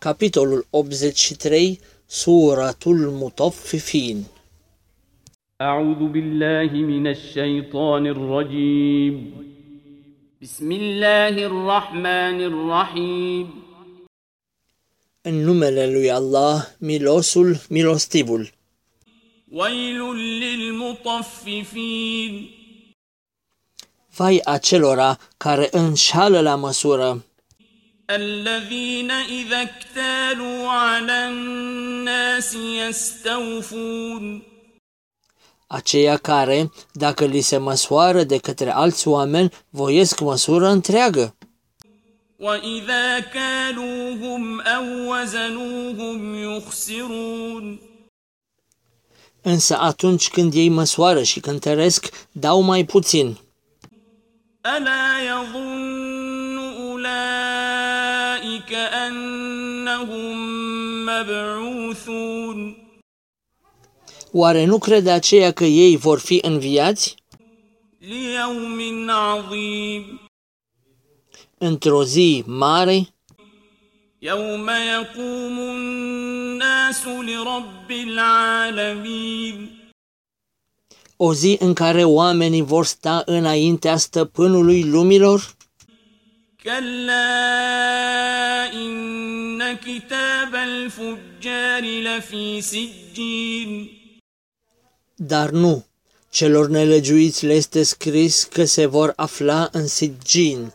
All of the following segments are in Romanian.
كابيتول 83 سورة المطففين أعوذ بالله من الشيطان الرجيم. بسم الله الرحمن الرحيم. النملة يا الله ميلوسل ميلوستيبول ويل للمطففين. Vai acelora care înșală la măsură. الذين إذا اكتالوا على الناس يستوفون aceia care, dacă li se măsoară de către alți oameni, voiesc măsură întreagă. وإذا كالوهم أو وزنوهم يخسرون Însă atunci când ei măsoară și cântăresc, dau mai puțin. ألا أولئك أنهم مبعوثون Oare nu crede aceea că ei vor fi înviați? ليوم عظيم Într-o zi mare, يوم يقوم الناس لرب العالمين o zi în care oamenii vor sta înaintea stăpânului lumilor? كلا إن كتاب الفجار لفي سجين Dar nu, celor nelegiuiți le este scris că se vor afla în Sijin.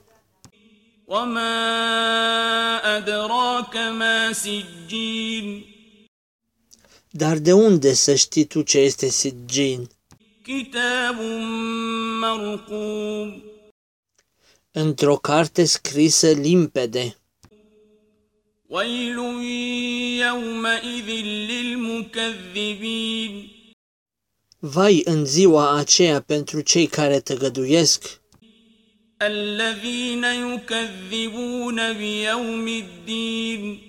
وما أدراك ما سجين Dar de unde să știi tu ce este Sijin? كتاب مرقوم Într-o carte scrisă limpede. ويل يومئذ للمكذبين Vai în ziua aceea pentru cei care tăgăduiesc, الذين يكذبون بيوم الدين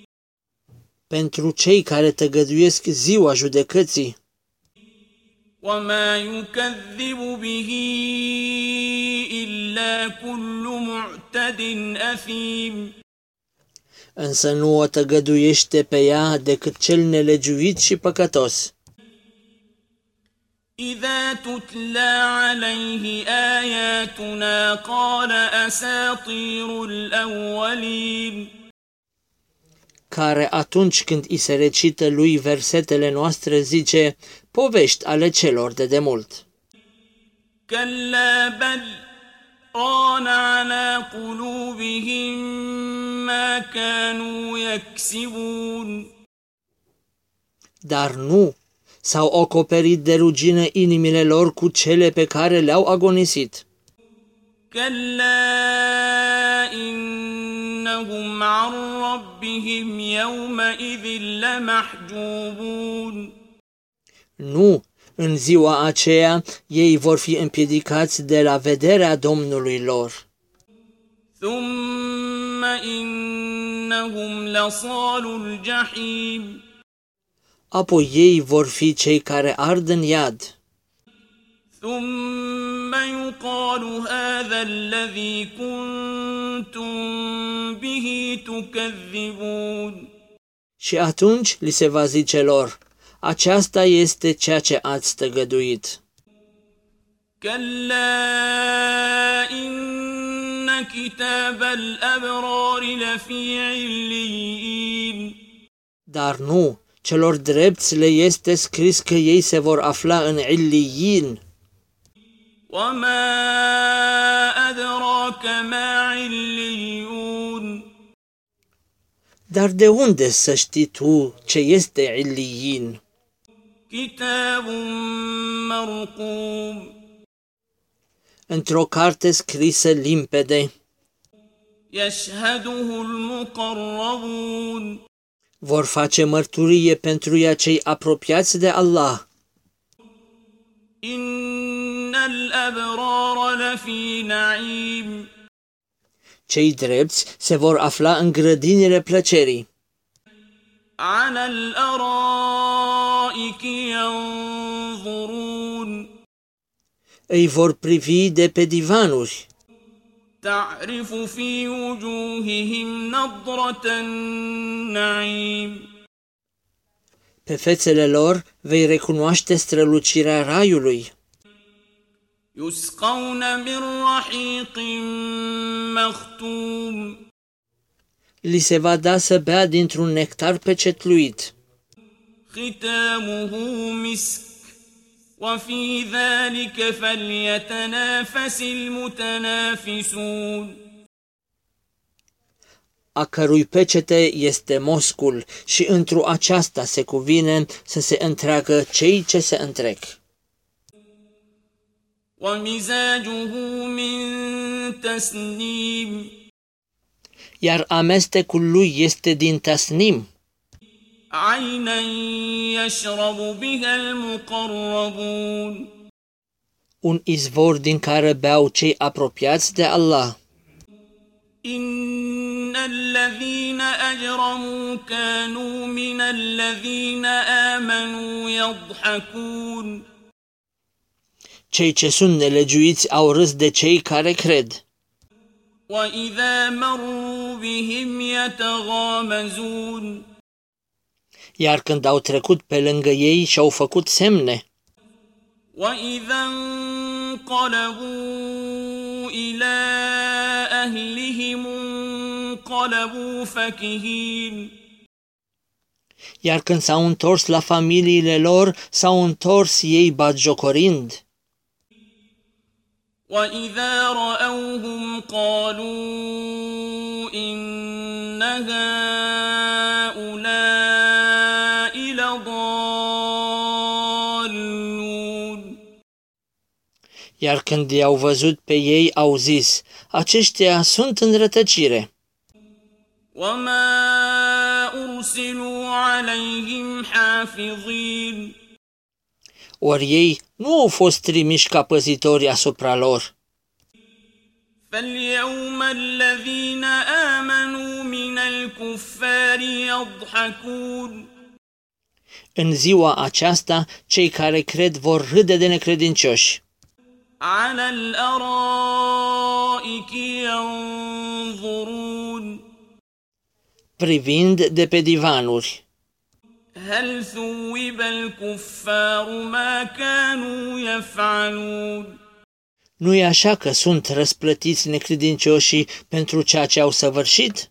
pentru cei care tăgăduiesc ziua judecății. وما يكذب به إلا كل معتد أثيم Însă nu o tăgăduiește pe ea decât cel nelegiuit și păcătos. إذا تتلى عليه آياتنا قال أساطير الأولين care atunci când îi se recită lui versetele noastre zice povești ale celor de demult. كلا بل ران على قلوبهم ما كانوا يكسبون Dar nu, s-au acoperit de rugină inimile lor cu cele pe care le-au agonisit. كلا إنهم عن ربهم يومئذ لمحجوبون Nu, în ziua aceea ei vor fi împiedicați de la vederea Domnului lor. ثم إنهم لصال الجحيم Apoi ei vor fi cei care ard în iad. ثم يقال هذا الذي كنتم به تكذبون Și atunci li se va zice lor, aceasta este ceea ce ați tăgăduit. كلا إن كتاب الأبرار لفي عليين Dar nu, celor drepți le este scris că ei se vor afla în Illiyin. وما أدراك ما عليون Dar de unde să știi tu ce este Illiyin? كتاب مرقوم Într-o carte scrisă limpede, يشهده المقربون vor face mărturie pentru ea cei apropiați de Allah. إن الأبرار لفي نعيم Cei drepți se vor afla în grădinile plăcerii. على الأرائك ينظرون Îi vor privi de pe divanuri. تعرف في وجوههم نضرة النعيم Pe fețele lor vei recunoaște strălucirea raiului. يسقون من رحيق مختوم Li se va da să bea dintr-un nectar pecetluit. ختامه مسك وفي ذلك فليتنافس المتنافسون a cărui pecete este moscul și întru aceasta se cuvine să se întreagă cei ce se întrec. ومزاجه من تسنيم Iar amestecul lui este din tasnim, عينا يشرب بها المقربون un izvor din care beau cei apropiați de Allah. إن الذين أجرموا كانوا من الذين آمنوا يضحكون Cei ce sunt nelegiuiți au râs de cei care cred. وإذا مروا بهم يتغامزون Iar când au trecut pe lângă ei și-au făcut semne, وإذا انقلبوا إلى أهلهم انقلبوا فكهين iar când s-au întors la familiile lor, s-au întors ei batjocorind. وإذا رأوهم قالوا إن Iar când i-au văzut pe ei, au zis, aceștia sunt în rătăcire. وما أرسلوا عليهم حافظين Ori ei nu au fost trimiși ca păzitori asupra lor. فاليوم الذين آمنوا من الكفار يضحكون În ziua aceasta, cei care cred vor râde de necredincioși. على الأرائك ينظرون privind de pe divanuri. هل ثوب الكفار ما كانوا يفعلون Nu e așa că sunt răsplătiți necredincioșii pentru ceea ce au săvârșit?